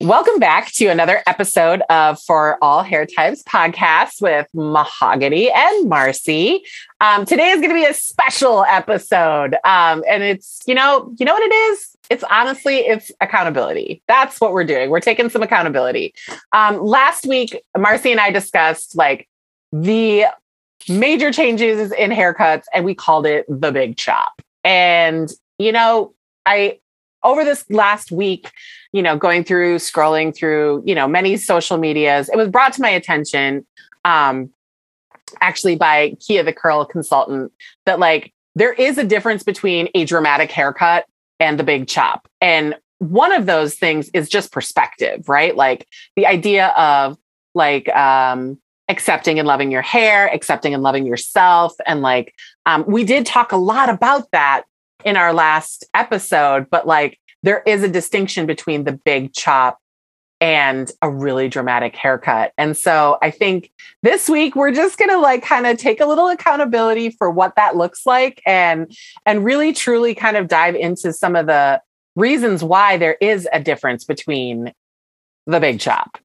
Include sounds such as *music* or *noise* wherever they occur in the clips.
Welcome back to another episode of For All Hair Types podcast with Mahogany and Marcy. Um, today is going to be a special episode, um, and it's you know you know what it is. It's honestly it's accountability. That's what we're doing. We're taking some accountability. Um, last week, Marcy and I discussed like the major changes in haircuts, and we called it the big chop. And you know, I over this last week, you know, going through, scrolling through, you know, many social medias, it was brought to my attention, um, actually by Kia the Curl consultant, that like there is a difference between a dramatic haircut and the big chop. And one of those things is just perspective, right? Like the idea of like um accepting and loving your hair, accepting and loving yourself. And like um, we did talk a lot about that in our last episode, but like there is a distinction between the big chop and a really dramatic haircut. And so I think this week we're just going to like kind of take a little accountability for what that looks like and and really truly kind of dive into some of the reasons why there is a difference between the big chop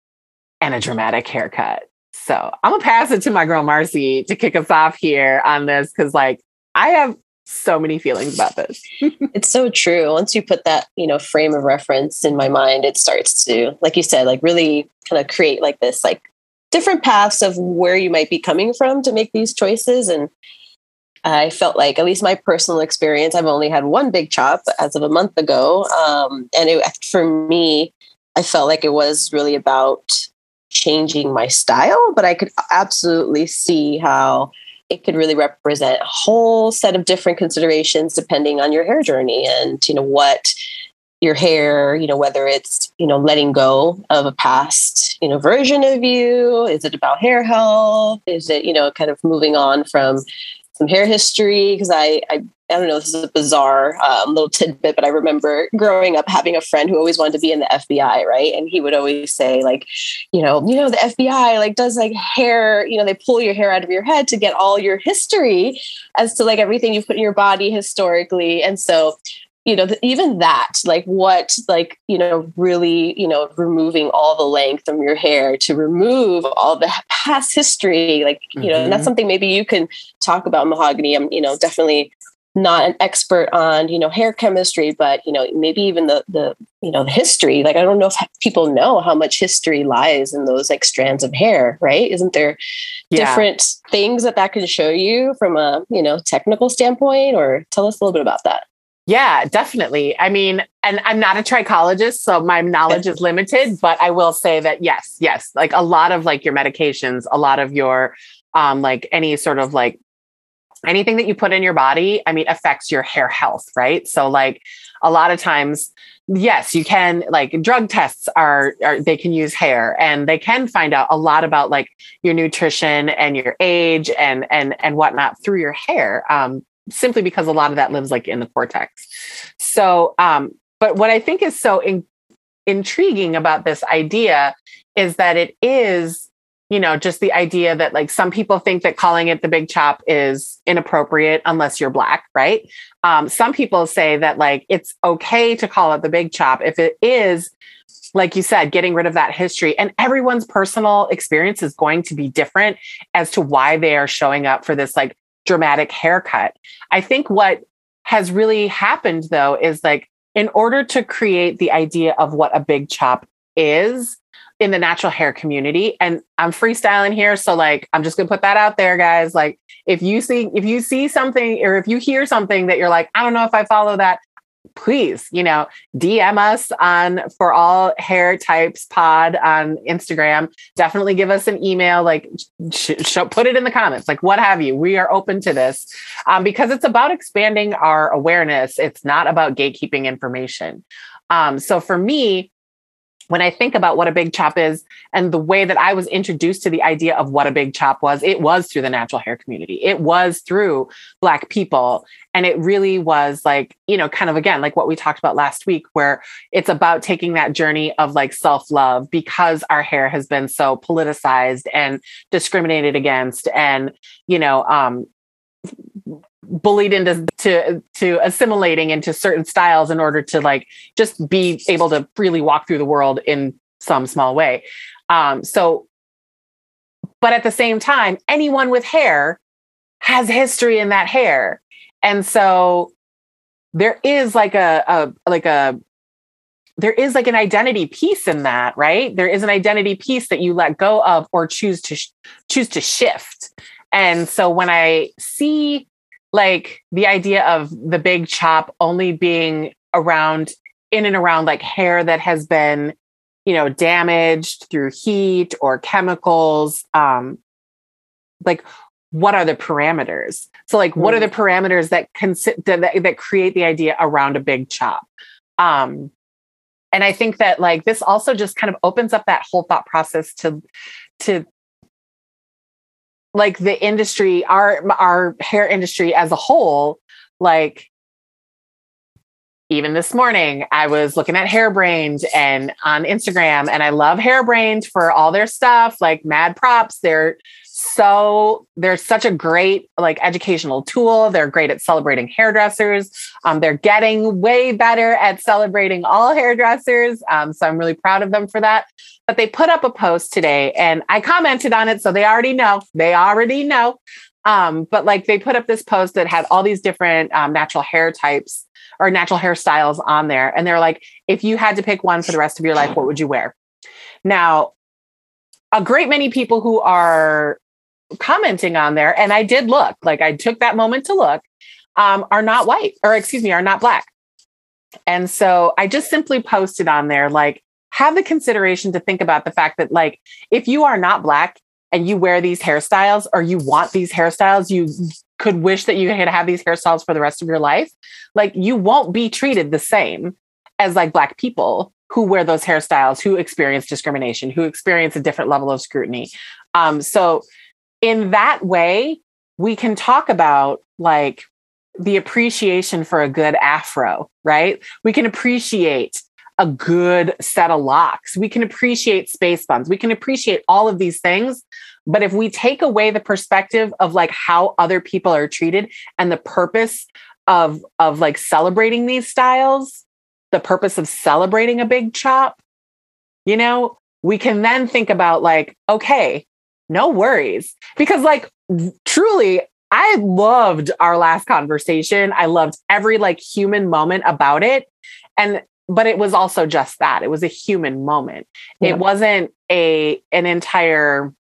and a dramatic haircut. So I'm gonna pass it to my girl Marcy to kick us off here on this because like I have so many feelings about this. *laughs* it's so true. Once you put that, you know, frame of reference in my mind, it starts to, like you said, like really kind of create like this, like different paths of where you might be coming from to make these choices. And I felt like, at least my personal experience, I've only had one big chop as of a month ago. Um, and it, for me, I felt like it was really about changing my style, but I could absolutely see how it could really represent a whole set of different considerations depending on your hair journey and you know what your hair you know whether it's you know letting go of a past you know version of you is it about hair health is it you know kind of moving on from some hair history because I, I I don't know, this is a bizarre um, little tidbit, but I remember growing up having a friend who always wanted to be in the FBI, right? And he would always say, like, you know, you know, the FBI like does like hair, you know, they pull your hair out of your head to get all your history as to like everything you've put in your body historically. And so you know even that like what like you know really you know removing all the length from your hair to remove all the past history like you mm-hmm. know and that's mm-hmm. something maybe you can talk about mahogany i'm you know definitely not an expert on you know hair chemistry but you know maybe even the the you know the history like i don't know if people know how much history lies in those like strands of hair right isn't there yeah. different things that that can show you from a you know technical standpoint or tell us a little bit about that yeah, definitely. I mean, and I'm not a trichologist, so my knowledge is limited, but I will say that yes, yes, like a lot of like your medications, a lot of your um like any sort of like anything that you put in your body, I mean, affects your hair health, right? So like a lot of times yes you can like drug tests are, are they can use hair and they can find out a lot about like your nutrition and your age and and and whatnot through your hair um simply because a lot of that lives like in the cortex. So, um, but what I think is so in- intriguing about this idea is that it is, you know, just the idea that like some people think that calling it the big chop is inappropriate unless you're black, right? Um, some people say that like it's okay to call it the big chop if it is like you said, getting rid of that history. And everyone's personal experience is going to be different as to why they are showing up for this like dramatic haircut. I think what has really happened though is like, in order to create the idea of what a big chop is in the natural hair community, and I'm freestyling here. So like, I'm just gonna put that out there, guys. Like, if you see, if you see something or if you hear something that you're like, I don't know if I follow that, please, you know, DM us on for all hair types pod on Instagram. Definitely give us an email, like sh- sh- put it in the comments, like what have you. We are open to this um, because it's about expanding our awareness. It's not about gatekeeping information. Um, so for me, when I think about what a big chop is and the way that I was introduced to the idea of what a big chop was, it was through the natural hair community. It was through Black people. And it really was like, you know, kind of again, like what we talked about last week, where it's about taking that journey of like self love because our hair has been so politicized and discriminated against and, you know, um, bullied into to to assimilating into certain styles in order to like just be able to freely walk through the world in some small way. Um, so, but at the same time, anyone with hair has history in that hair, and so there is like a, a like a there is like an identity piece in that, right? There is an identity piece that you let go of or choose to sh- choose to shift. And so when I see like the idea of the big chop only being around in and around like hair that has been you know damaged through heat or chemicals um like what are the parameters? So like what are the parameters that consi- that, that create the idea around a big chop? Um and i think that like this also just kind of opens up that whole thought process to to like the industry our our hair industry as a whole like even this morning i was looking at hairbrained and on instagram and i love hairbrained for all their stuff like mad props they're so they're such a great like educational tool. They're great at celebrating hairdressers. Um, they're getting way better at celebrating all hairdressers. Um, so i'm really proud of them for that. But they put up a post today and i commented on it so they already know. They already know. Um, but like they put up this post that had all these different um, natural hair types or natural hairstyles on there and they're like if you had to pick one for the rest of your life what would you wear? Now a great many people who are commenting on there, and I did look, like I took that moment to look, um, are not white, or excuse me, are not black. And so I just simply posted on there, like, have the consideration to think about the fact that, like, if you are not black and you wear these hairstyles or you want these hairstyles, you could wish that you could have these hairstyles for the rest of your life, like, you won't be treated the same as like black people who wear those hairstyles, who experience discrimination, who experience a different level of scrutiny. Um, so in that way, we can talk about like the appreciation for a good afro, right? We can appreciate a good set of locks. We can appreciate space buns. We can appreciate all of these things. But if we take away the perspective of like how other people are treated and the purpose of of like celebrating these styles, the purpose of celebrating a big chop, you know, we can then think about like, okay, no worries. Because, like, truly, I loved our last conversation. I loved every like human moment about it. And but it was also just that. It was a human moment. Yeah. It wasn't a an entire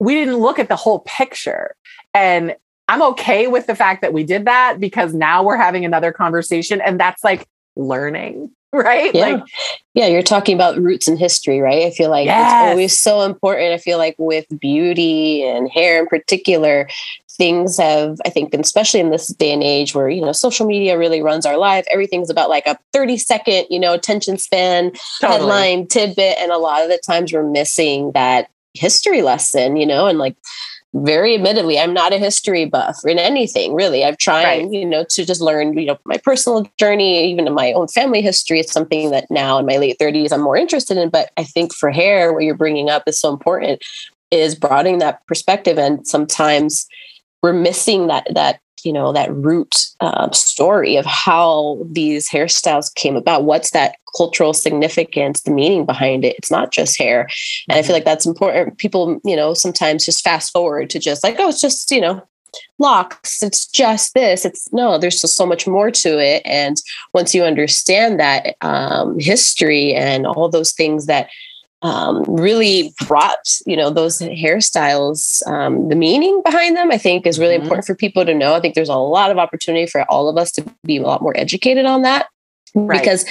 we didn't look at the whole picture. And I'm okay with the fact that we did that because now we're having another conversation and that's like learning. *laughs* right? Yeah. Like, yeah, you're talking about roots and history, right? I feel like yes. it's always so important. I feel like with beauty and hair in particular, things have, I think, especially in this day and age where, you know, social media really runs our life, everything's about like a 30 second, you know, attention span, totally. headline, tidbit. And a lot of the times we're missing that history lesson, you know, and like very admittedly, I'm not a history buff in anything really. I've tried, right. you know, to just learn, you know, my personal journey, even in my own family history. It's something that now in my late 30s, I'm more interested in. But I think for hair, what you're bringing up is so important is broadening that perspective. And sometimes we're missing that, that you know that root uh, story of how these hairstyles came about. What's that cultural significance the meaning behind it? It's not just hair. And i feel mm-hmm. like that's important. People you know sometimes just fast forward to just like oh it's just you know locks. It's just this. It's no there's just so much more to it. And once you understand that um, history and all those things that um, really brought you know those hairstyles um, the meaning behind them i think is really mm-hmm. important for people to know i think there's a lot of opportunity for all of us to be a lot more educated on that right. because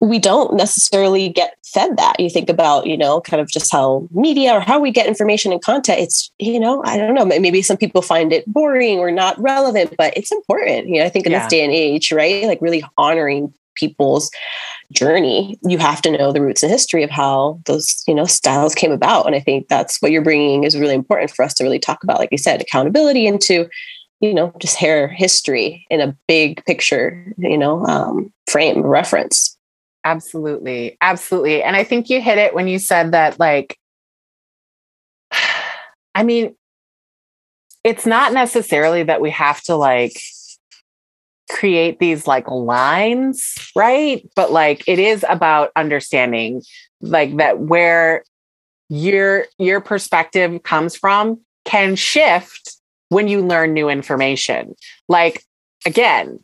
we don't necessarily get fed that you think about you know kind of just how media or how we get information and content it's you know i don't know maybe some people find it boring or not relevant but it's important you know i think in yeah. this day and age right like really honoring people's journey you have to know the roots and history of how those you know styles came about. And i think that's what you're bringing is really important for us to really talk about like you said accountability into you know just hair history in a big picture you know um, frame reference. Absolutely. Absolutely. And i think you hit it when you said that like *sighs* i mean it's not necessarily that we have to like create these like lines, right? But like it is about understanding like that where your your perspective comes from can shift when you learn new information. Like again,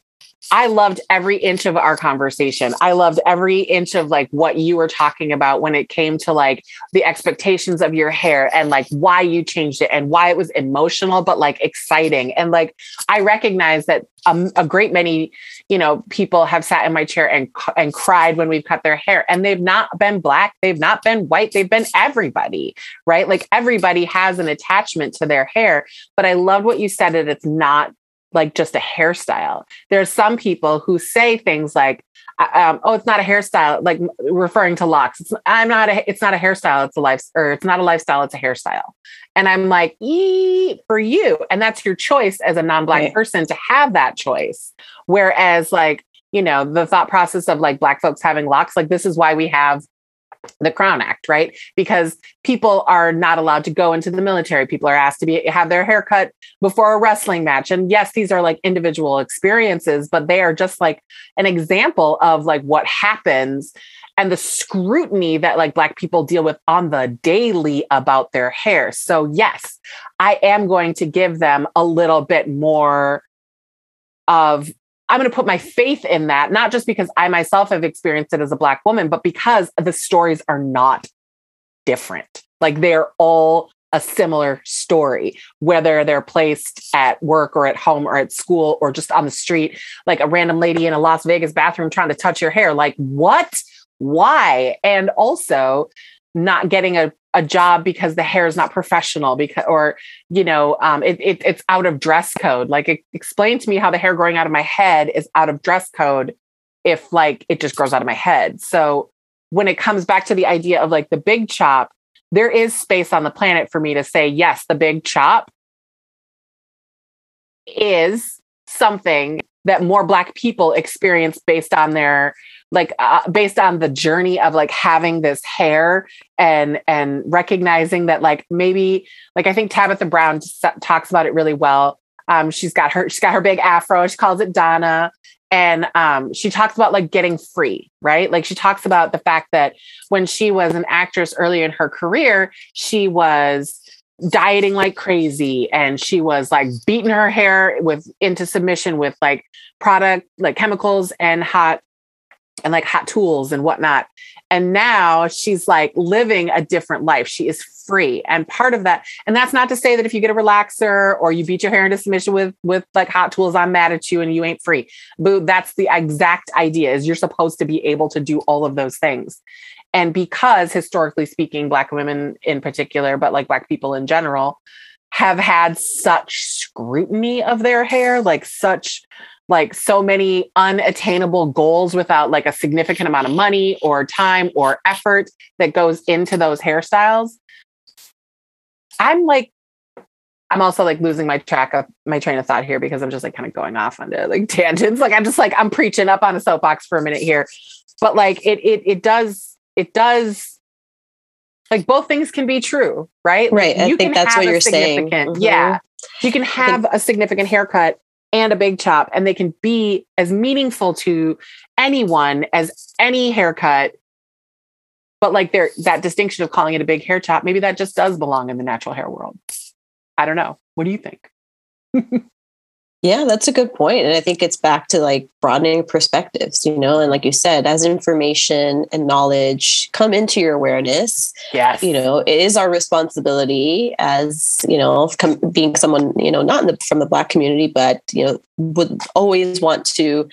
I loved every inch of our conversation. I loved every inch of like what you were talking about when it came to like the expectations of your hair and like why you changed it and why it was emotional, but like exciting. And like I recognize that um, a great many, you know, people have sat in my chair and and cried when we've cut their hair, and they've not been black, they've not been white, they've been everybody, right? Like everybody has an attachment to their hair. But I love what you said that it's not like just a hairstyle. There's some people who say things like, uh, um, "Oh, it's not a hairstyle," like referring to locks. It's, I'm not a. It's not a hairstyle. It's a life, or it's not a lifestyle. It's a hairstyle. And I'm like, "Ee, for you," and that's your choice as a non-black right. person to have that choice. Whereas, like, you know, the thought process of like black folks having locks, like this is why we have the Crown Act, right? Because people are not allowed to go into the military. People are asked to be have their hair cut before a wrestling match. And yes, these are like individual experiences, but they are just like an example of like what happens and the scrutiny that like black people deal with on the daily about their hair. So yes, I am going to give them a little bit more of I'm going to put my faith in that, not just because I myself have experienced it as a Black woman, but because the stories are not different. Like they're all a similar story, whether they're placed at work or at home or at school or just on the street, like a random lady in a Las Vegas bathroom trying to touch your hair. Like, what? Why? And also, not getting a, a job because the hair is not professional because or you know um, it, it, it's out of dress code. Like it, explain to me how the hair growing out of my head is out of dress code if like it just grows out of my head. So when it comes back to the idea of like the big chop there is space on the planet for me to say yes the big chop is something that more black people experience based on their like uh, based on the journey of like having this hair and and recognizing that like maybe like I think Tabitha Brown talks about it really well. Um, she's got her she's got her big afro. She calls it Donna, and um, she talks about like getting free, right? Like she talks about the fact that when she was an actress early in her career, she was dieting like crazy and she was like beating her hair with into submission with like product like chemicals and hot and like hot tools and whatnot. And now she's like living a different life. She is free. And part of that, and that's not to say that if you get a relaxer or you beat your hair into submission with with like hot tools, I'm mad at you and you ain't free. But that's the exact idea is you're supposed to be able to do all of those things. And because historically speaking, black women in particular, but like black people in general, have had such scrutiny of their hair, like such like so many unattainable goals without like a significant amount of money or time or effort that goes into those hairstyles. I'm like, I'm also like losing my track of my train of thought here because I'm just like kind of going off onto like *laughs* tangents. Like I'm just like I'm preaching up on a soapbox for a minute here. But like it it it does it does like both things can be true, right? Right. Like, I think that's what you're saying. Mm-hmm. Yeah. You can have a significant haircut and a big chop, and they can be as meaningful to anyone as any haircut. But like there, that distinction of calling it a big hair chop, maybe that just does belong in the natural hair world. I don't know. What do you think? *laughs* Yeah, that's a good point. And I think it's back to like broadening perspectives, you know, and like you said, as information and knowledge come into your awareness, yes. you know, it is our responsibility as, you know, com- being someone, you know, not the, from the Black community, but, you know, would always want to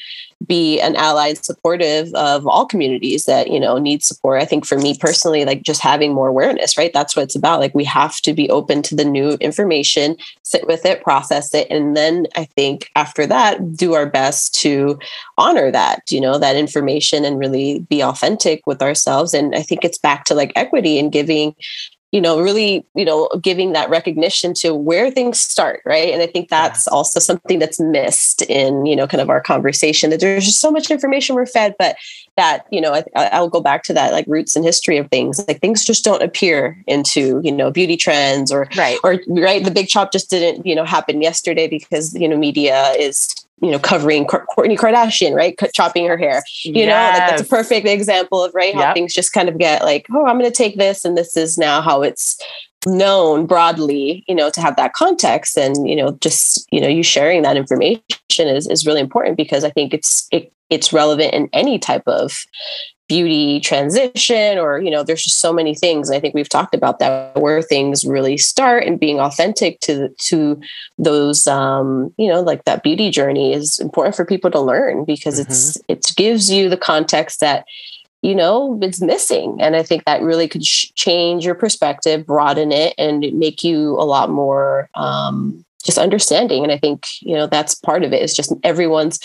be an ally and supportive of all communities that you know need support i think for me personally like just having more awareness right that's what it's about like we have to be open to the new information sit with it process it and then i think after that do our best to honor that you know that information and really be authentic with ourselves. And i think it's back to like equity and giving you know really you know giving that recognition to where things start right? And i think that's also something that's missed in you know kind of our conversation that there's just so much information we're fed but that you know I, i'll go back to that like roots and history of things. Like things just don't appear into you know beauty trends or right. or right? The big chop just didn't you know happen yesterday because you know media is you know, covering Kourtney Kardashian, right? chopping her hair. You yes. know, like that's a perfect example of right how yep. things just kind of get like, oh, I'm going to take this, and this is now how it's known broadly. You know, to have that context, and you know, just you know, you sharing that information is is really important because I think it's it it's relevant in any type of beauty transition or you know there's just so many things i think we've talked about that where things really start and being authentic to to those um you know like that beauty journey is important for people to learn because mm-hmm. it's it gives you the context that you know it's missing and i think that really could sh- change your perspective broaden it and make you a lot more um just understanding and i think you know that's part of it is just everyone's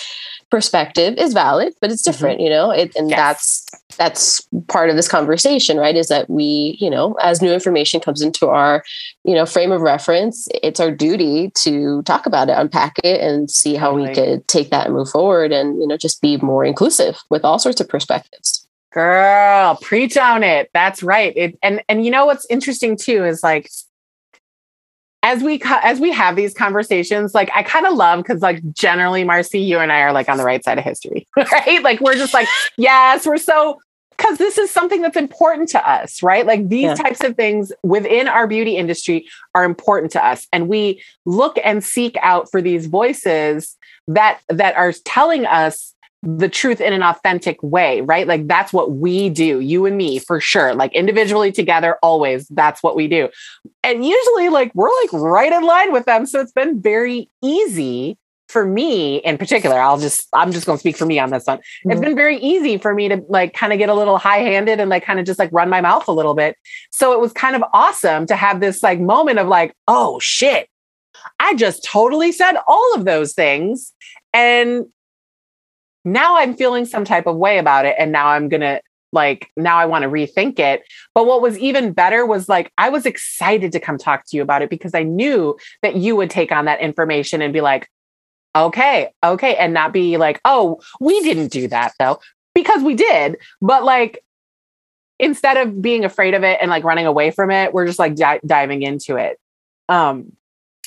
perspective is valid, but it's mm-hmm. different, mm-hmm. you know, it, and yes. that's, that's part of this conversation, right? Is that we, you know, as new information comes into our, you know, frame of reference, it's our duty to talk about it, unpack it and see how we could take that and move forward and, you know, just be more inclusive with all sorts of perspectives. Girl, preach on it. That's right. It, and, and you know, what's interesting too, is like, as we as we have these conversations, like I kind of love because like generally, Marcy, you and I are like on the right side of history, *laughs* right? Like we're just like, yes, we're so because this is something that's important to us, right? Like these yeah. types of things within our beauty industry are important to us, and we look and seek out for these voices that that are telling us the truth in an authentic way, right? Like that's what we do, you and me for sure. Like individually together, always, that's what we do. And usually, like, we're like right in line with them. So it's been very easy for me in particular. I'll just, I'm just going to speak for me on this one. Mm-hmm. It's been very easy for me to like kind of get a little high handed and like kind of just like run my mouth a little bit. So it was kind of awesome to have this like moment of like, oh shit, I just totally said all of those things. And now I'm feeling some type of way about it. And now I'm going to like, now I want to rethink it. But what was even better was like, I was excited to come talk to you about it because I knew that you would take on that information and be like, okay, okay. And not be like, oh, we didn't do that though, because we did. But like, instead of being afraid of it and like running away from it, we're just like di- diving into it. Um,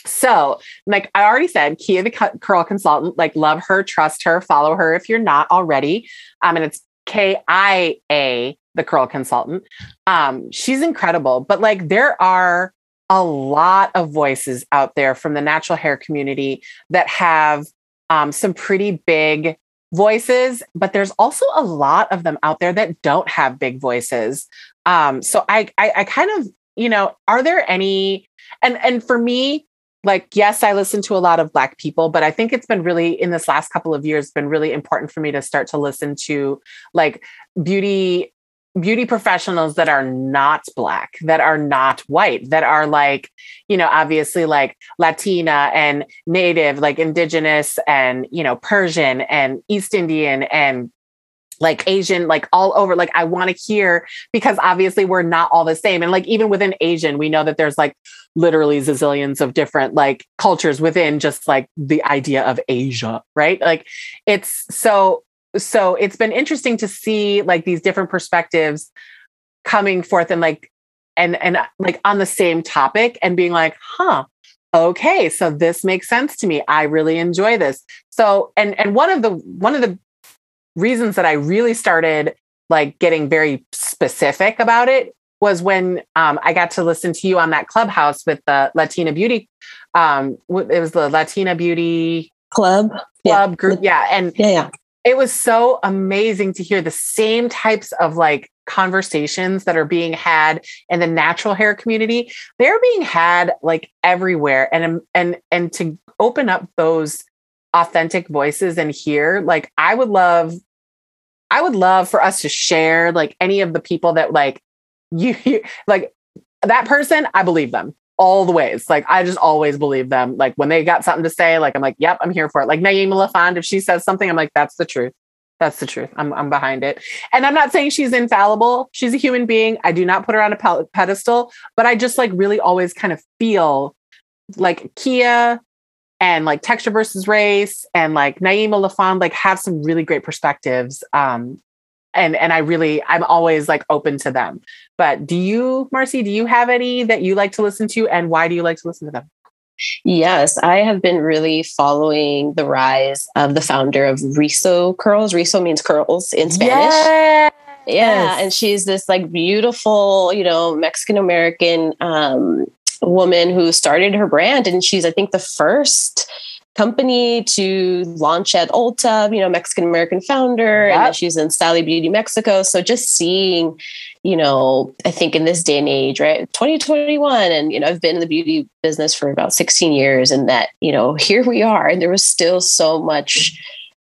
so, like I already said, Kia the curl consultant, like love her, trust her, follow her if you're not already. Um, and it's K I A the curl consultant. Um, she's incredible, but like there are a lot of voices out there from the natural hair community that have um, some pretty big voices, but there's also a lot of them out there that don't have big voices. Um, so I, I, I kind of, you know, are there any? And and for me, like yes i listen to a lot of black people but i think it's been really in this last couple of years been really important for me to start to listen to like beauty beauty professionals that are not black that are not white that are like you know obviously like latina and native like indigenous and you know persian and east indian and like Asian, like all over. Like, I want to hear because obviously we're not all the same. And like, even within Asian, we know that there's like literally zillions of different like cultures within just like the idea of Asia, right? Like, it's so, so it's been interesting to see like these different perspectives coming forth and like, and, and like on the same topic and being like, huh, okay so this makes sense to me i really enjoy this so and and one of the one of the reasons that I really started like getting very specific about it was when um, I got to listen to you on that clubhouse with the Latina Beauty. Um, it was the Latina Beauty Club Club yeah. group, yeah, and yeah, yeah. It was so amazing to hear the same types of like conversations that are being had in the natural hair community. They're being had like everywhere, and and and to open up those authentic voices and hear like i would love i would love for us to share like any of the people that like you, *laughs* you like that person i believe them all the ways like i just always believe them like when they got something to say like i'm like yep i'm here for it like Naeemah LaFond if she says something i'm like that's the truth That's the truth. I'm, I'm behind it. And I'm not saying she's infallible. She's a human being. I do not put her on a pedestal, but I just like really always kind of feel like Kia and like texture versus race and like Naeemah LaFond like have some really great perspectives. Um, and and I really I'm always like open to them. But do you, Marcy, do you have any that you like to listen to and why do you like to listen to them? Yes, I have been really following the rise of the founder of Rizos Curls. Riso means curls in Spanish. Yes. Yeah, and she's this like beautiful, you know, Mexican American um, woman who started her brand, and she's I think the first company to launch at Ulta, you know, Mexican American founder, yep. and she's in Sally Beauty Mexico. So just seeing, you know, I think in this day and age, right, 2021, and you know, I've been in the beauty business for about 16 years, and that, you know, here we are, and there was still so much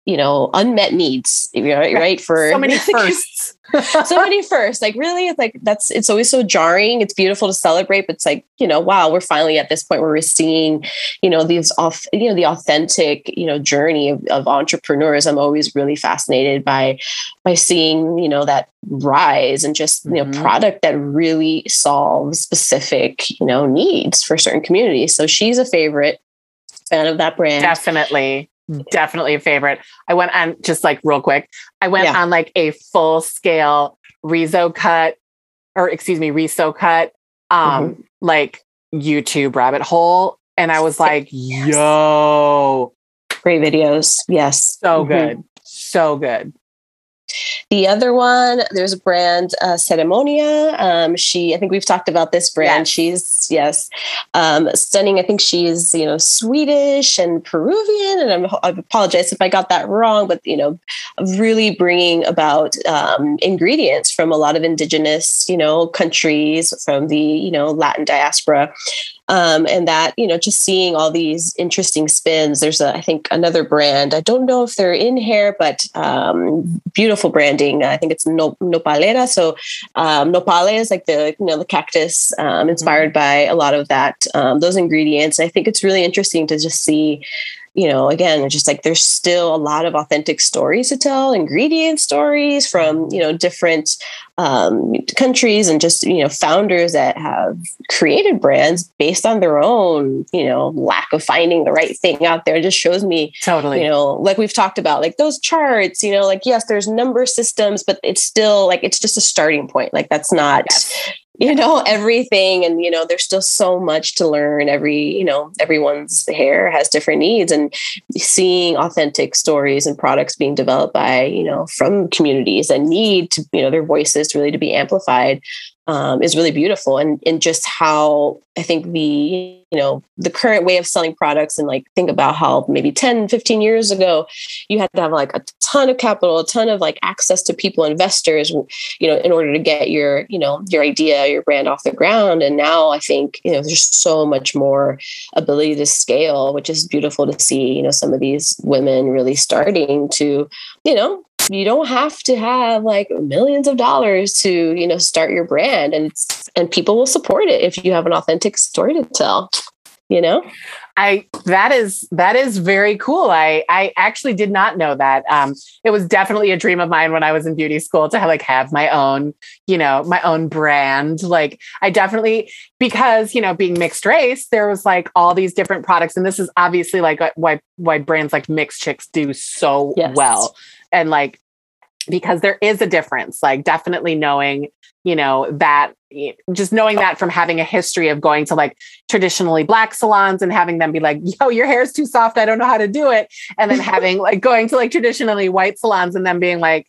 you know unmet needs right, right. for so many firsts *laughs* so many firsts like really it's like that's it's always so jarring it's beautiful to celebrate but it's like you know wow we're finally at this point where we're seeing you know these off you know the authentic you know journey of, of entrepreneurs. I'm always really fascinated by by seeing you know that rise and just you know mm-hmm. product that really solves specific you know needs for certain communities. So she's a favorite fan of that brand. Definitely definitely a favorite. I went on just like real quick. I went yeah. on like a full scale Rizo cut, or excuse me, Rizo cut, um, mm-hmm. like YouTube rabbit hole, and I was like, yes. "Yo, great videos! Yes, so mm-hmm. good, so good." The other one, there's a brand, uh, Ceremonia. Um, she, I think we've talked about this brand. Yes. She's yes, um, stunning. I think she's you know Swedish and Peruvian, and I'm, I apologize if I got that wrong, but you know, really bringing about um, ingredients from a lot of indigenous you know countries from the you know Latin diaspora um, and that you know just seeing all these interesting spins there's a i think another brand. I don't know if they're in hair but um, beautiful branding. I think it's no, nopalera. So um, nopales is like the you know the cactus um, inspired mm-hmm. by a lot of that um, those ingredients. I think it's really interesting to just see you know, again, just like there's still a lot of authentic stories to tell, ingredient stories from, you know, different um, countries and just, you know, founders that have created brands based on their own, you know, lack of finding the right thing out there. It just shows me, totally, you know, like we've talked about, like those charts, you know, like, yes, there's number systems, but it's still like, it's just a starting point. Like, that's not, yes you know everything and you know there's still so much to learn. Every you know everyone's hair has different needs and seeing authentic stories and products being developed by you know from communities that need to you know their voices really to be amplified um, is really beautiful. And and just how I think the you know the current way of selling products and like think about how maybe 10 15 years ago you had to have like a ton of capital a ton of like access to people investors you know in order to get your you know your idea your brand off the ground. And now I think you know there's so much more ability to scale which is beautiful to see you know some of these women really starting to you know you don't have to have like millions of dollars to you know start your brand and and people will support it if you have an authentic story to tell you know? I that is that is very cool. I i actually did not know that. Um it was definitely a dream of mine when i was in beauty school to have like have my own you know my own brand. Like i definitely because you know being mixed race there was like all these different products and this is obviously like why why brands like mixed chicks do so yes. well and like because there is a difference like definitely knowing you know that just knowing that from having a history of going to like traditionally black salons and having them be like yo your hair is too soft i don't know how to do it and then *laughs* having like going to like traditionally white salons and then being like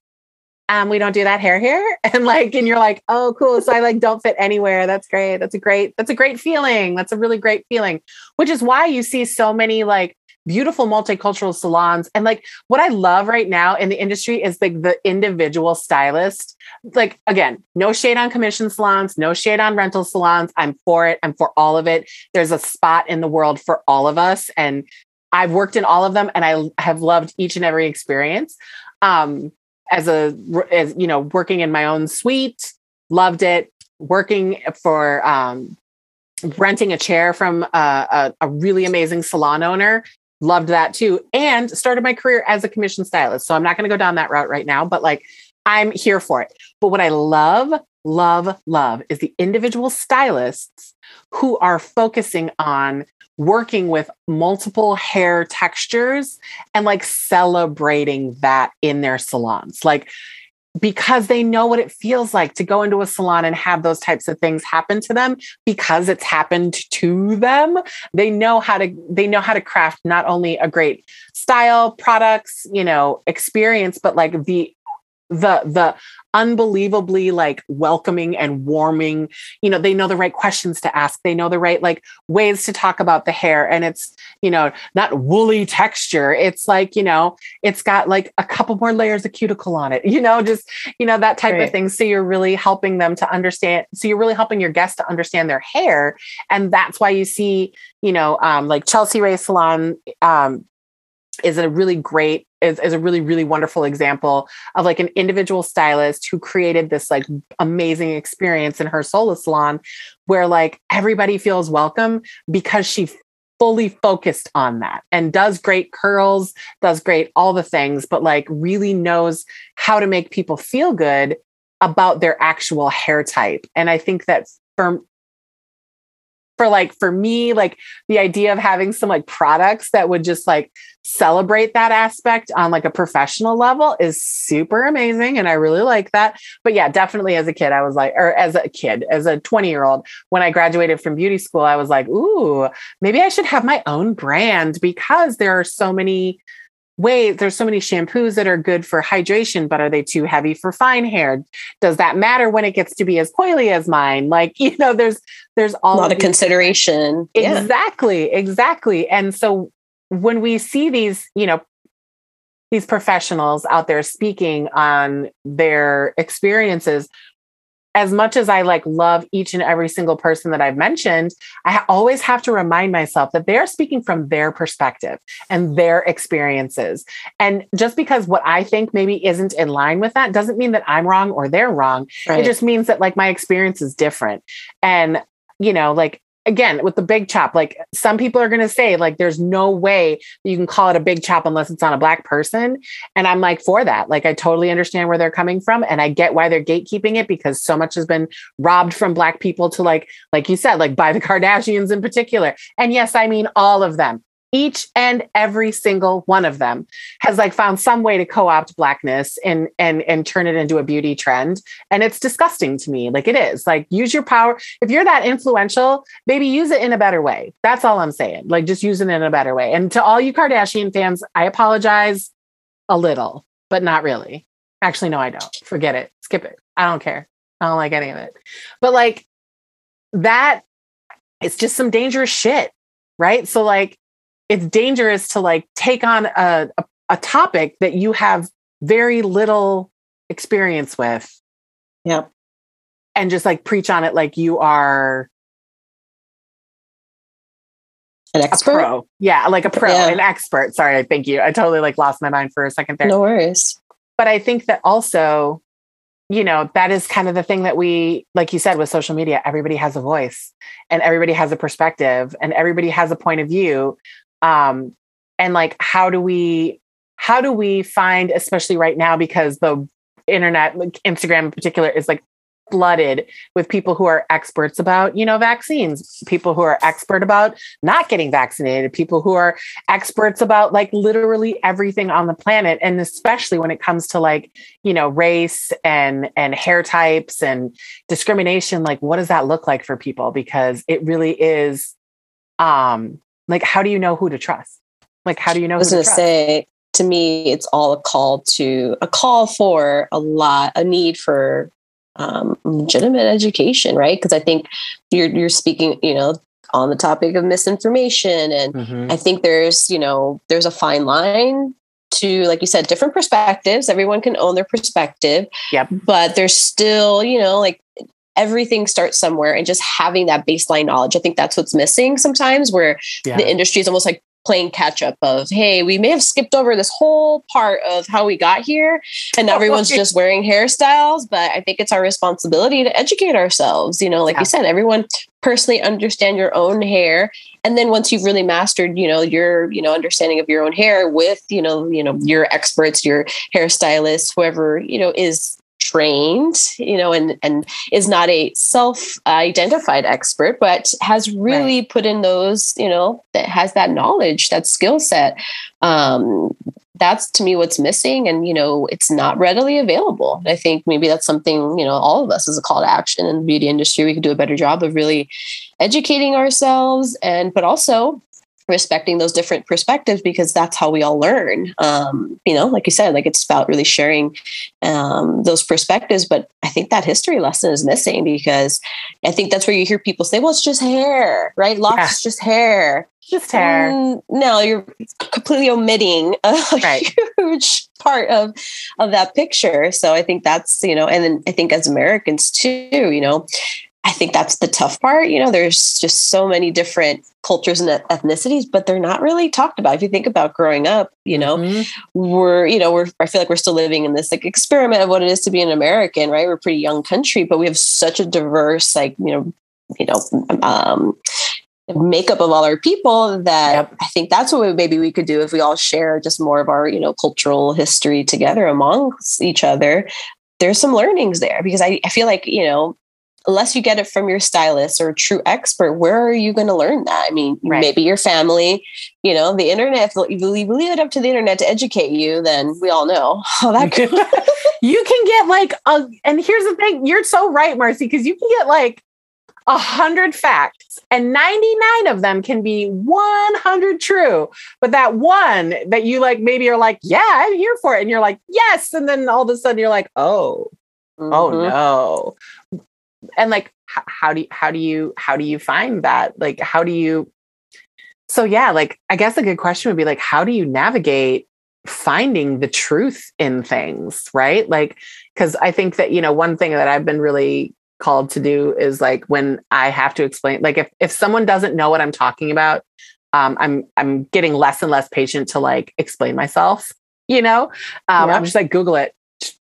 um we don't do that hair here? *laughs* And like and you're like oh cool so i like don't fit anywhere that's great that's a great that's a great feeling that's a really great feeling which is why you see so many like beautiful multicultural salons. And like what I love right now in the industry is like the individual stylist. Like again, no shade on commission salons, no shade on rental salons. I'm for it. I'm for all of it. There's a spot in the world for all of us. And I've worked in all of them and I have loved each and every experience. Um, as a as you know, working in my own suite, loved it. Working for um renting a chair from a, a, a, really amazing salon owner loved that too and started my career as a commission stylist. So i'm not going to go down that route right now but like i'm here for it. But what i love love love is the individual stylists who are focusing on working with multiple hair textures and like celebrating that in their salons. Like because they know what it feels like to go into a salon and have those types of things happen to them because it's happened to them they know how to they know how to craft not only a great style products you know experience but like the the the unbelievably like welcoming and warming you know they know the right questions to ask. They know the right like ways to talk about the hair. And it's you know not woolly texture. It's like you know it's got like a couple more layers of cuticle on it *laughs* you know just you know that type right. of thing. So you're really helping them to understand so you're really helping your guests to understand their hair. And that's why you see you know um like chelsea ray salon um is a really great is, is a really really wonderful example of like an individual stylist who created this like amazing experience in her solo salon where like everybody feels welcome because she fully focused on that and does great curls does great all the things but like really knows how to make people feel good about their actual hair type. And i think that for for like for me like the idea of having some like products that would just like celebrate that aspect on like a professional level is super amazing and i really like that. But yeah definitely as a kid i was like or as a kid as a 20 year old when i graduated from beauty school i was like ooh maybe i should have my own brand because there are so many wait, there's so many shampoos that are good for hydration, but are they too heavy for fine hair? Does that matter when it gets to be as coily as mine? Like, *laughs* you know, there's there's all a lot of, of consideration. Exactly, yeah. exactly. And so when we see these, you know, these professionals out there speaking on their experiences, as much as I like love each and every single person that I've mentioned, I always have to remind myself that they're speaking from their perspective and their experiences. And just because what I think maybe isn't in line with that doesn't mean that I'm wrong or they're wrong. Right. It just means that like my experience is different. And you know, like again with the big chop like some people are going to say like there's no way you can call it a big chop unless it's on a black person. And i'm like for that. Like i totally understand where they're coming from and i get why they're gatekeeping it because so much has been robbed from black people to like like you said like by the *laughs* kardashians in particular. And yes i mean all of them each and every single one of them has like found some way to co-opt blackness and and and turn it into a beauty trend. And it's disgusting to me. Like it is. Like use your power. If you're that influential maybe use it in a better way. That's all i'm saying. Like just use it in a better way. And to all you kardashian fans i apologize a little but not really. Actually no i don't. Forget it. Skip it. I don't care. I don't like any of it. But like that it's just some dangerous shit right? So like it's dangerous to like take on a, a, a topic that you have very little experience with. Yeah. And just like preach on it like you are an expert. pro. Yeah, like a pro, yeah. an expert. Sorry, thank you. I totally like lost my mind for a second there. No worries. But I think that also, you know, that is kind of the thing that we, like you said, with social media, everybody has a voice and everybody has a perspective and everybody has a point of view um and like how do we how do we find especially right now because the internet like instagram in particular is like flooded with people who are experts about you know vaccines people who are expert about not getting vaccinated people who are experts about like literally everything on the planet and especially when it comes to like you know race and and hair types and discrimination like what does that look like for people? Because it really is um like how do you know who to trust like how do you know i was going to say to me it's all a call to a call for a lot a need for um, legitimate education right because i think you're you're speaking you know on the topic of misinformation and mm-hmm. i think there's you know there's a fine line to like you said different perspectives everyone can own their perspective yep. but there's still you know like everything starts somewhere and just having that baseline knowledge. I think that's what's missing sometimes where yeah. the industry is almost like playing catch up of, hey, we may have skipped over this whole part of how we got here and everyone's just wearing hairstyles. But I think it's our responsibility to educate ourselves. You know, like yeah. you said, everyone personally understand your own hair and then once you've really mastered you know your you know understanding of your own hair with you know you know your experts your hairstylist whoever you know is trained you know and and is not a self identified expert but has really right. put in those you know that has that knowledge that skill set um that's to me what's missing and you know it's not readily available i think maybe that's something you know all of us as a call to action in the beauty industry we could do a better job of really educating ourselves and but also respecting those different perspectives because that's how we all learn. Um, you know like you said like it's about really sharing um, those perspectives but i think that history lesson is missing because i think that's where you hear people say well it's just hair right? Locks yeah. just hair. Just hair. Mm, no you're completely omitting a *laughs* right. huge part of of that picture. So i think that's you know and then i think as americans too you know I think that's the tough part. You know, there's just so many different cultures and ethnicities, but they're not really talked about. If you think about growing up, you know, mm-hmm. we're, you know, we're, I feel like we're still living in this like experiment of what it is to be an American, right? We're a pretty young country, but we have such a diverse, like, you know, you know, um, makeup of all our people that yep. I think that's what we, maybe we could do if we all share just more of our, you know, cultural history together amongst each other. There's some learnings there because I, I feel like, you know, unless you get it from your stylist or a true expert, where are you going to learn that? I mean, right. maybe your family, you know, the internet, if you leave, it up to the internet to educate you, then we all know how that goes. *laughs* you can get like, a, and here's the thing, you're so right, Marcy, because you can get like a hundred facts and 99 of them can be 100 true. But that one that you like, maybe are like, yeah, I'm here for it. And you're like, yes. And then all of a sudden you're like, oh, oh mm-hmm. oh no and like h- how do you how do you how do you find that? Like how do you so yeah like i guess a good question would be like how do you navigate finding the truth in things right? Like because i think that you know one thing that i've been really called to do is like when i have to explain like if if someone doesn't know what i'm talking about um, i'm i'm getting less and less patient to like explain myself you know? Um, yeah. i'm just like google it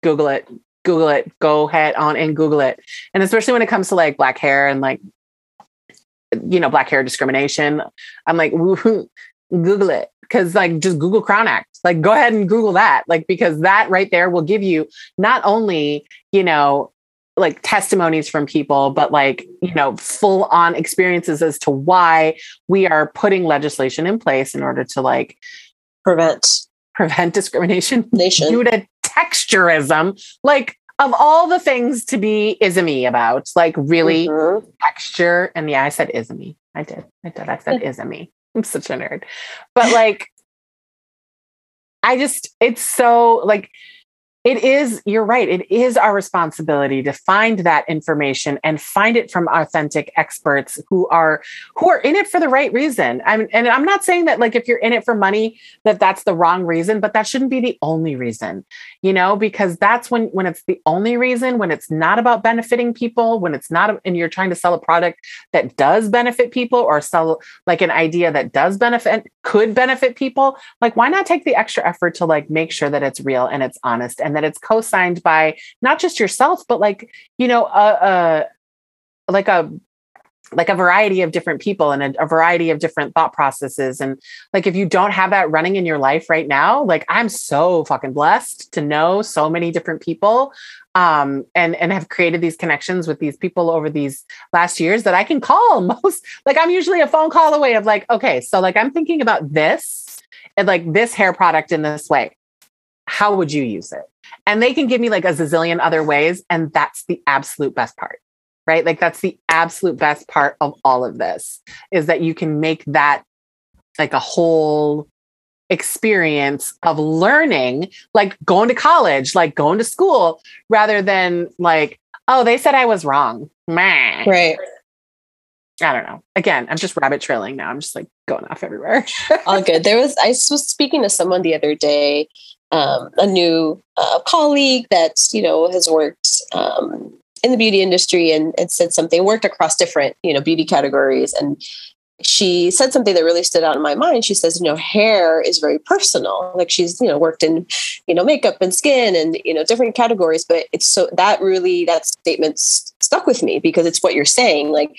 google it Google it. Go ahead on and Google it. And especially when it comes to like black hair and like, you know, black hair discrimination, I'm like, woohoo, Google it. Cause like just Google Crown Act. Like go ahead and Google that. Like because that right there will give you not only, you know, like testimonies from people, but like, you know, full on experiences as to why we are putting legislation in place in order to like prevent prevent *laughs* discrimination Nation. due to texturism. Like of all the things to be ismy about, like really mm-hmm. texture. And yeah, I said ismy. I did. I did. I said *laughs* ismy. I'm such a nerd. But like, I just, it's so like it is you're right it is our responsibility to find that information and find it from authentic experts who are who are in it for the right reason. I'm, and i'm not saying that like if you're in it for money that that's the wrong reason but that shouldn't be the only reason you know because that's when when it's the only reason when it's not about benefiting people when it's not and you're trying to sell a product that does benefit people or sell like an idea that does benefit could benefit people like why not take the extra effort to like make sure that it's real and it's honest and that it's co-signed by not just yourself but like you know a, a like a like a variety of different people and a, a, variety of different thought processes. And like if you don't have that running in your life right now like i'm so fucking blessed to know so many different people um and and have created these connections with these people over these last years that i can call *laughs* most like i'm usually a phone call away of like okay so like i'm thinking about this and like this hair product in this way how would you use it and they can give me like a zillion other ways. And that's the absolute best part, right? Like that's the absolute best part of all of this is that you can make that like a whole experience of learning, like going to college, like going to school, rather than like, oh, they said I was wrong. Meh. Right. I don't know. Again, I'm just rabbit trailing now. I'm just like going off everywhere. *laughs* All good. There was I was speaking to someone the other day um, a new uh, colleague that you know has worked um, in the beauty industry and, and said something worked across different you know beauty categories and she said something that really stood out in my mind she says you know hair is very personal like she's you know worked in you know makeup and skin and you know different categories but it's so that really that statement stuck with me because it's what you're saying like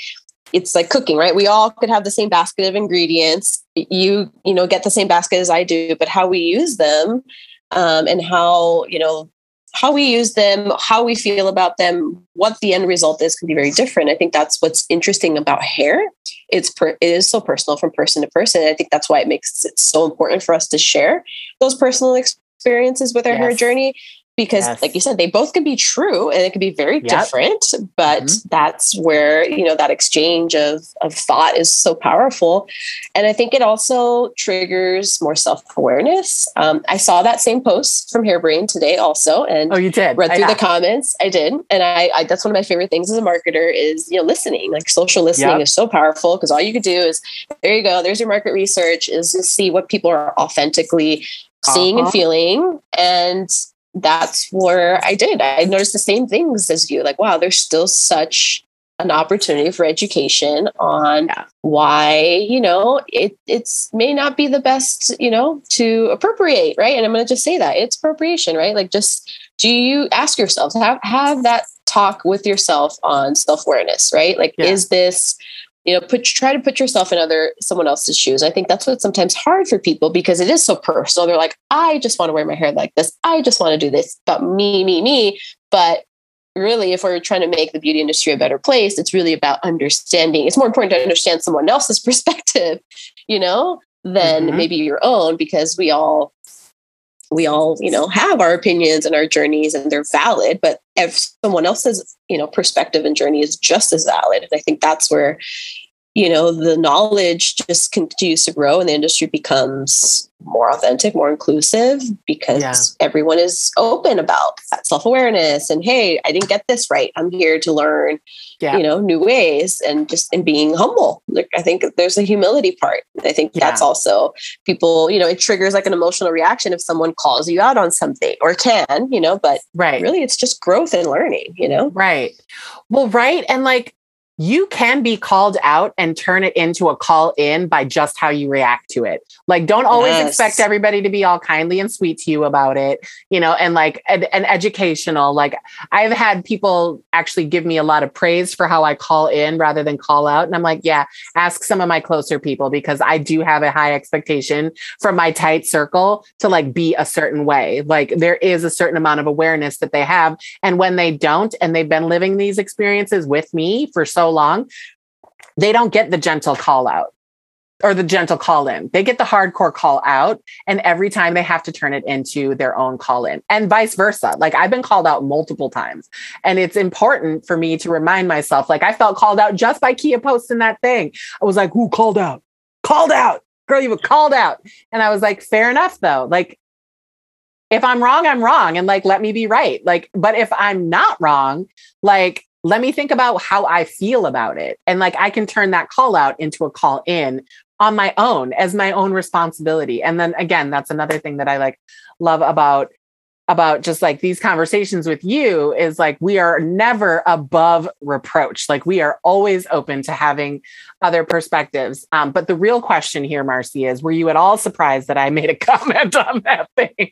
it's like cooking, right? We all could have the same basket of ingredients. You, you know, get the same basket as I do, but how we use them um, and how, you know, how we use them, how we feel about them, what the end result is can be very different. I think that's what's interesting about hair. It's per, it is so personal from person to person. I think that's why it makes it so important for us to share those personal experiences with our yes. hair journey because yes. like you said they both can be true and it can be very yep. different but mm-hmm. that's where you know that exchange of of thought is so powerful and i think it also triggers more self-awareness um, i saw that same post from hairbrain today also and oh you did read through the comments i did and I, I, that's one of my favorite things as a marketer is you know listening like social listening yep. is so powerful because all you could do is there you go there's your market research is to see what people are authentically seeing uh-huh. and feeling and that's where I did. I noticed the same things as you. Like, wow, there's still such an opportunity for education on why you know it it's may not be the best you know to appropriate right and i'm going to just say that it's appropriation right like just do you ask yourself have have that talk with yourself on self-awareness right like yeah. is this you know put try to put yourself in other someone else's shoes. I think that's what's sometimes hard for people because it is so personal. They're like i just want to wear my hair like this. I just want to do this. But me me me. But really if we're trying to make the beauty industry a better place it's really about understanding. It's more important to understand someone else's *laughs* perspective you know than mm-hmm. maybe your own because we all we all you know have our opinions and our journeys and they're valid but if someone else's you know perspective and journey is just as valid and i think that's where you know the knowledge just continues to grow and the industry becomes more authentic more inclusive because yeah. everyone is open about that self-awareness and hey i didn't get this right i'm here to learn yeah. you know new ways and just in being humble like i think there's a humility part i think yeah. that's also people you know it triggers like an emotional reaction if someone calls you out on something or can you know but right really it's just growth and learning you know right well right and like you can be called out and turn it into a call in by just how you react to it. Like, don't always yes. expect everybody to be all kindly and sweet to you about it, you know, and like an, educational. Like, I've had people actually give me a lot of praise for how I call in rather than call out. And I'm like, yeah, ask some of my closer people because I do have a high expectation from my tight circle to like be a certain way. Like, there is a certain amount of awareness that they have. And when they don't, and they've been living these experiences with me for so long, they don't get the gentle call out or the gentle call in. They get the hardcore call out. And every time they have to turn it into their own call in and vice versa. Like I've been called out multiple times. And it's important for me to remind myself, like I felt called out just by Kia posting that thing. I was like, who called out? Called out. Girl, you were called out. And I was like, fair enough though. Like if I'm wrong, I'm wrong. And like, let me be right. Like, but if I'm not wrong, like let me think about how I feel about it. And like I can turn that call out into a call in on my own as my own responsibility. And then again, that's another thing that I like love about about just like these conversations with you is like we are never above reproach like we are always open to having other perspectives um, but the real question here marcy is were you at all surprised that i made a *laughs* comment on that thing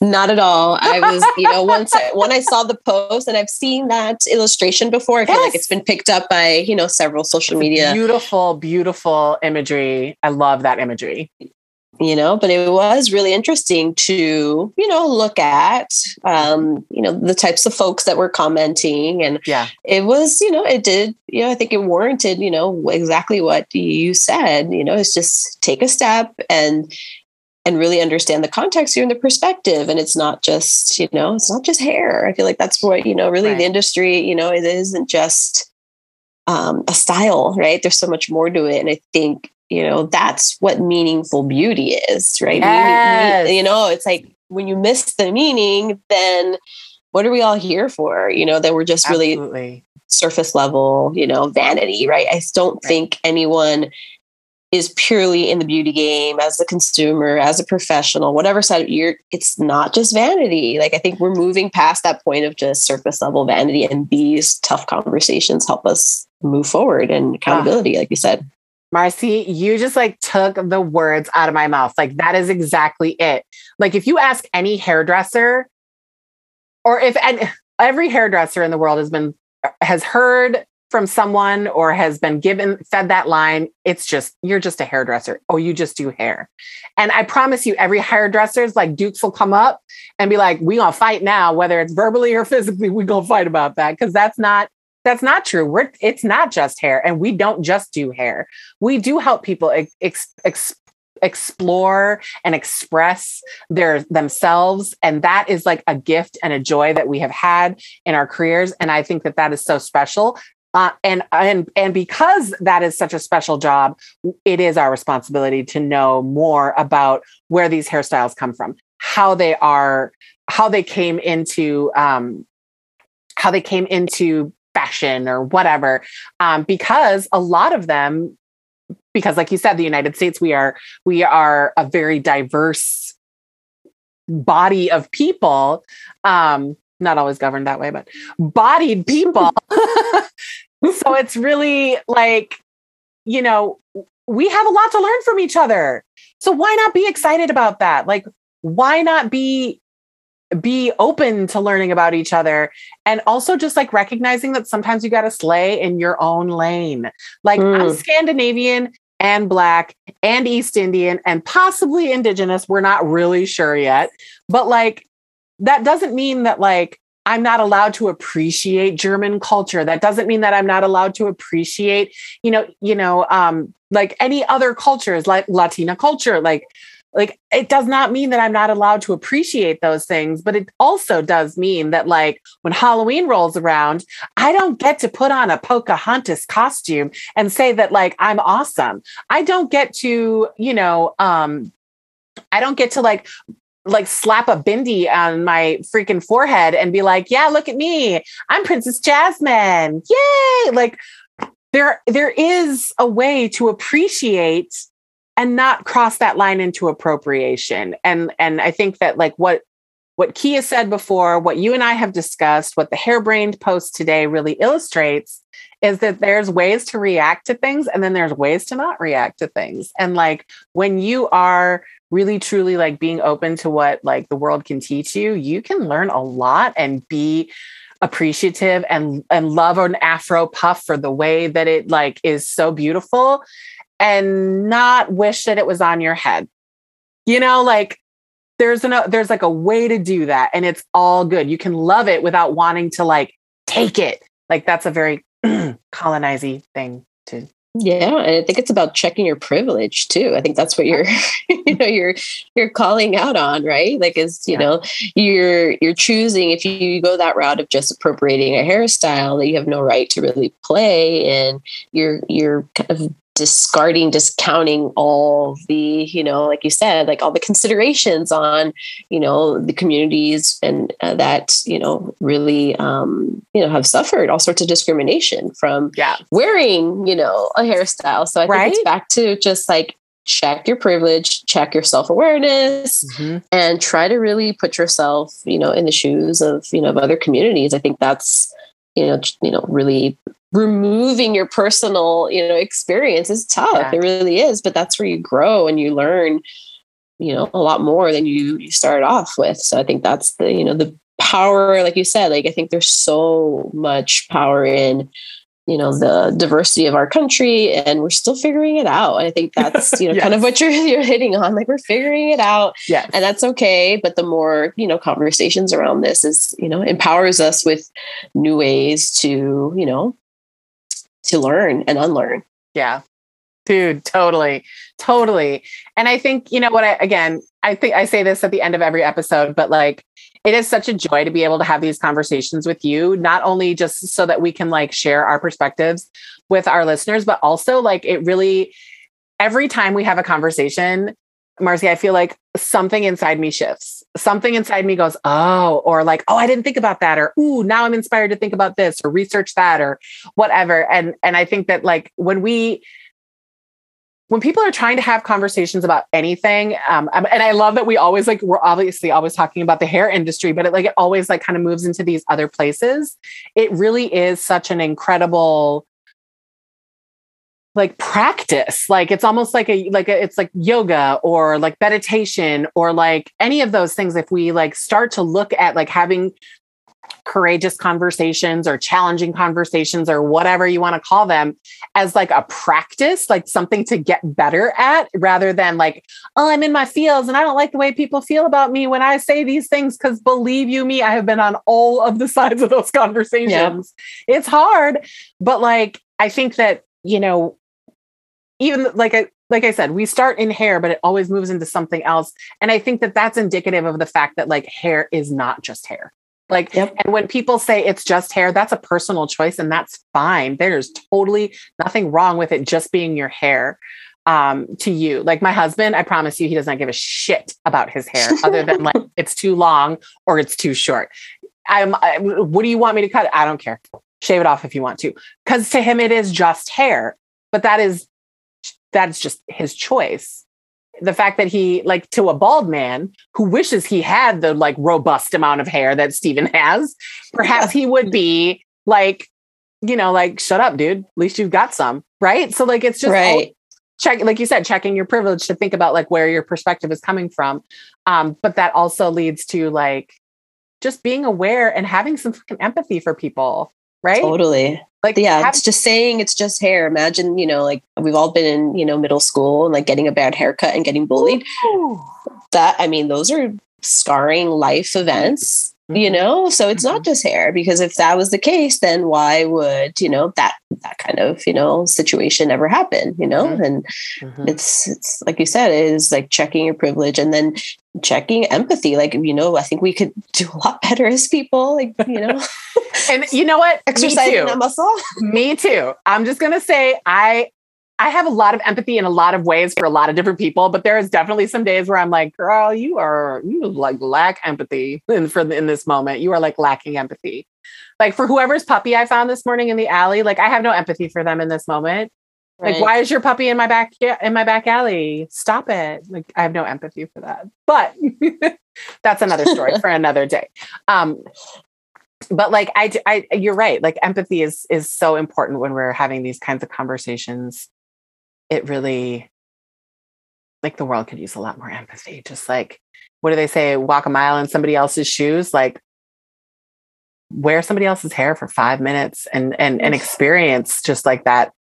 not at all. I was, you know, *laughs* once I, when I saw the post and I've seen that illustration before, I yes. feel like it's been picked up by, you know, several social media. Beautiful, beautiful imagery. I love that imagery. You know, but it was really interesting to, you know, look at, um, you know, the types of folks that were commenting. And yeah, it was, you know, it did, you know, I think it warranted, you know, exactly what you said, you know, it's just take a step and, and really understand the context here and the perspective. And it's not just you know it's not just hair. I feel like that's what you know really right. the industry you know it isn't just um, a style right? There's so much more to it. And i think you know that's what meaningful beauty is right? Yes. you know it's like when you miss the meaning then what are we all here for? You know that we're just really surface level you know vanity right? I don't right. think anyone is purely in the beauty game as a consumer, as a professional, whatever side you're, it's not just vanity. Like I think we're moving past that point of just surface level vanity, and these tough conversations help us move forward and accountability, like you said. Marcy, you just like took the words out of my mouth. Like that is exactly it. Like if you ask any hairdresser, or if and every hairdresser in the world has been has heard from someone or has been given fed that line, it's just you're just a hairdresser or you just do hair. And I promise you, every hairdresser's like Dukes will come up and be like, "We gonna fight now, whether it's verbally or physically. We gonna fight about that because that's not that's not true. We're it's not just hair, and we don't just do hair. We do help people ex, ex, explore and express their themselves and that is like a gift and a joy that we have had in our careers and i think that that is so special uh, and and and because that is such a special job, it is our responsibility to know more about where these hairstyles come from, how they are, how they came into, um, how they came into fashion or whatever. Um, because a lot of them, because like you said, the United States, we are we are a very diverse body of people. Um, not always governed that way, but bodied people. *laughs* so *laughs* it's really like, you know, we have a lot to learn from each other. So why not be excited about that? Like, why not be be open to learning about each other and also just like recognizing that sometimes you got to slay in your own lane. Like mm. I'm Scandinavian and black and East Indian and possibly indigenous. We're not really sure yet. But like that doesn't mean that like I'm not allowed to appreciate German culture. That doesn't mean that I'm not allowed to appreciate, you know, you know, um, like any other cultures, like Latina culture, like like it does not mean that i'm not allowed to appreciate those things but it also does mean that like when halloween rolls around i don't get to put on a pocahontas costume and say that like i'm awesome i don't get to you know um i don't get to like like slap a bindi on my freaking forehead and be like, yeah, look at me. I'm Princess Jasmine. Yay. Like there, there is a way to appreciate and not cross that line into appropriation. And, and I think that like what, what Kia said before, what you and I have discussed, what the Hairbrained post today really illustrates is that there's ways to react to things and then there's ways to not react to things. And like when you are really truly like being open to what like the world can teach you, you can learn a lot and be appreciative and and love an afro puff for the way that it like is so beautiful and not wish that it was on your head. You know, like there's an there's like a way to do that and it's all good. You can love it without wanting to like take it. Like that's a very *clears throat* colonizing thing to yeah, and I think it's about checking your privilege too. I think that's what you're, *laughs* *laughs* you know, you're you're calling out on, right? Like, is you yeah. know, you're you're choosing if you go that route of just appropriating a hairstyle that you have no right to really play, and you're you're kind of discarding discounting all the you know like you said like all the considerations on you know the communities and uh, that you know really um you know have suffered all sorts of discrimination from yeah. wearing you know a hairstyle so i think right? it's back to just like check your privilege check your self-awareness mm-hmm. and try to really put yourself you know in the shoes of you know of other communities i think that's you know you know really removing your personal you know experience is tough yeah. it really is but that's where you grow and you learn you know a lot more than you you started off with so i think that's the you know the power like you said like i think there's so much power in you know the diversity of our country and we're still figuring it out and i think that's you know yes. kind of what *laughs* you're you're hitting on like we're figuring it out yeah and that's okay but the more you know conversations around this is you know empowers us with new ways to you know to learn and unlearn. Yeah. Dude, totally. Totally. And I think, you know what I again, I think I say this at the end of every episode, but like it is such a joy to be able to have these conversations with you, not only just so that we can like share our perspectives with our listeners, but also like it really every time we have a conversation, Marcy, I feel like something inside me shifts. Something inside me goes, oh, or like, oh, I didn't think about that, or ooh, now I'm inspired to think about this, or research that, or whatever. And and I think that like when we when people are trying to have conversations about anything, um, and I love that we always like we're obviously always talking about the hair industry, but it like it always like kind of moves into these other places. It really is such an incredible like practice like it's almost like a like a, it's like yoga or like meditation or like any of those things if we like start to look at like having courageous conversations or challenging conversations or whatever you want to call them as like a practice, like something to get better at rather than like, oh, I'm in my feels and I don't like the way people feel about me when I say these things. Cause believe you me, I have been on all of the *laughs* sides of those conversations. Yeah. It's hard, but like, I think that, you know, even like I, like I said, we start in hair, but it always moves into something else. And I think that that's indicative of the fact that like hair is not just hair. Like, yep. and when people say it's just hair, that's a personal choice and that's fine. There's totally nothing wrong with it just being your hair um, to you. Like my husband, I promise you, he does not give a shit about his hair *laughs* other than like it's too long or it's too short. I'm, I, what do you want me to cut? I don't care. Shave it off if you want to. Cause to him, it is just hair, but that is, that's just his choice the fact that he like to a bald man who wishes he had the like robust amount of hair that Steven has, perhaps he would be like, you know, like, shut up, dude. At least you've got some. Right. So like it's just right. check, like you said, checking your privilege to think about like where your perspective is coming from. Um, but that also leads to like just being aware and having some fucking empathy for people. Right. Totally. Like, yeah, have- it's just saying it's just hair. Imagine, you know, like we've all been in, you know, middle school and like getting a bad haircut and getting bullied. Ooh. That, I mean, those are scarring life events. You know? So it's mm-hmm. not just hair because if that was the case, then why would, you know, that, that kind of, you know, situation ever happen, you know? Mm-hmm. And mm-hmm. it's, it's like you said, it is like checking your privilege and then checking empathy like you know i think we could *laughs* do a lot better as people like you know *laughs* and you know what exercising that muscle me too i'm just gonna say i i have a lot of empathy in a lot of ways for a lot of different people but there is definitely some days where i'm like girl you are you like lack empathy in for in this moment you are like lacking empathy like for whoever's puppy i found this morning in the alley like i have no empathy for them in this moment Right. Like, why is your puppy in my back in my back alley? Stop it. Like, I have no empathy for that. But *laughs* that's another story *laughs* for another day. Um, but like I, I, you're right. Like empathy is is so important when we're having these kinds of conversations. It really, like, the world could use a lot more empathy. Just like, what do they say? Walk a mile in somebody else's shoes. Like, wear somebody else's hair for five minutes and and and experience just like that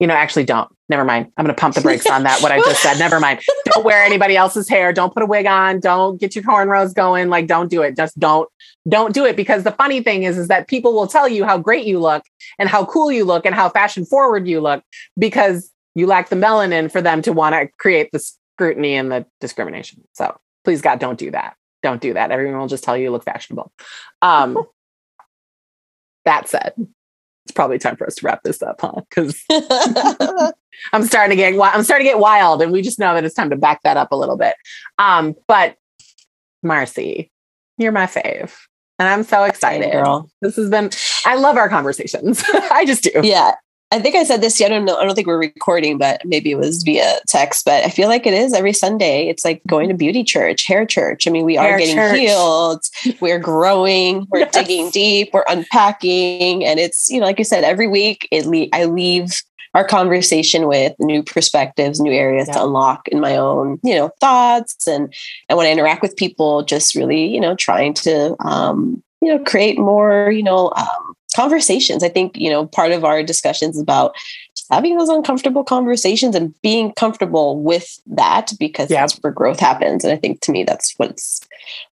you know, actually don't. Never mind. I'm going to pump the brakes on that. What I just said. Never mind. Don't wear anybody else's hair. Don't put a wig on. Don't get your cornrows going. Like, don't do it. Just don't, don't do it. Because the funny thing is, is that people will tell you how great you look and how cool you look and how fashion forward you look because you lack the melanin for them to want to create the scrutiny and the discrimination. So please, God, don't do that. Don't do that. Everyone will just tell you you look fashionable. Um, *laughs* that said, it's probably time for us to wrap this up, huh? Because *laughs* I'm starting to get I'm starting to get wild, and we just know that it's time to back that up a little bit. Um, but Marcy, you're my fave. And I'm so excited. Girl. This has been I love our conversations. *laughs* I just do. Yeah. I think I said this. I don't know. I don't think we're recording, but maybe it was via text. But I feel like it is every Sunday. It's like going to beauty church, hair church. I mean, we hair are getting church. healed. *laughs* We're growing. We're yes. digging deep. We're unpacking, and it's you know, like you said, every week it le- I leave our conversation with new perspectives, new areas yeah. to unlock in my own, you know, thoughts. And and when I interact with people, just really, you know, trying to um, you know, create more, you know, um, conversations. I think, you know, part of our discussions about having those uncomfortable conversations and being comfortable with that because yeah. that's where growth happens. And I think to me, that's what's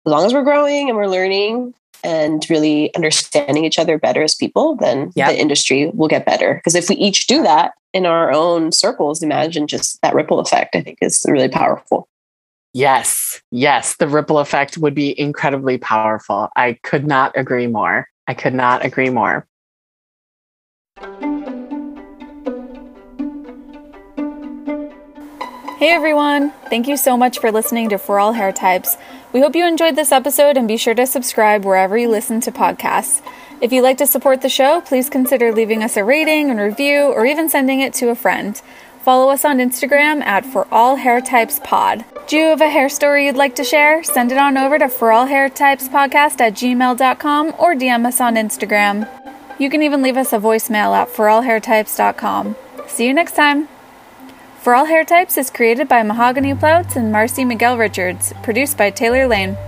as long as we're growing and we're learning and really understanding each other better as people, then yeah. the industry will get better. Because if we each do that in our own circles, imagine just that ripple effect, I think is really powerful. Yes, yes, the ripple effect would be incredibly powerful. I could not agree more. I could not agree more. Hey everyone! Thank you so much for listening to For All Hair Types. We hope you enjoyed this episode and be sure to subscribe wherever you listen to podcasts. If you'd like to support the show, please consider leaving us a rating and review or even sending it to a friend. Follow us on Instagram at For All Hair Types Pod. Do you have a hair story you'd like to share? Send it on over to For All Hair Types Podcast at gmail.com or DM us on Instagram. You can even leave us a voicemail at forallhairtypes.com. See you next time. For All Hair Types is created by Mahogany Plouts and Marcy Miguel Richards, produced by Taylor Lane.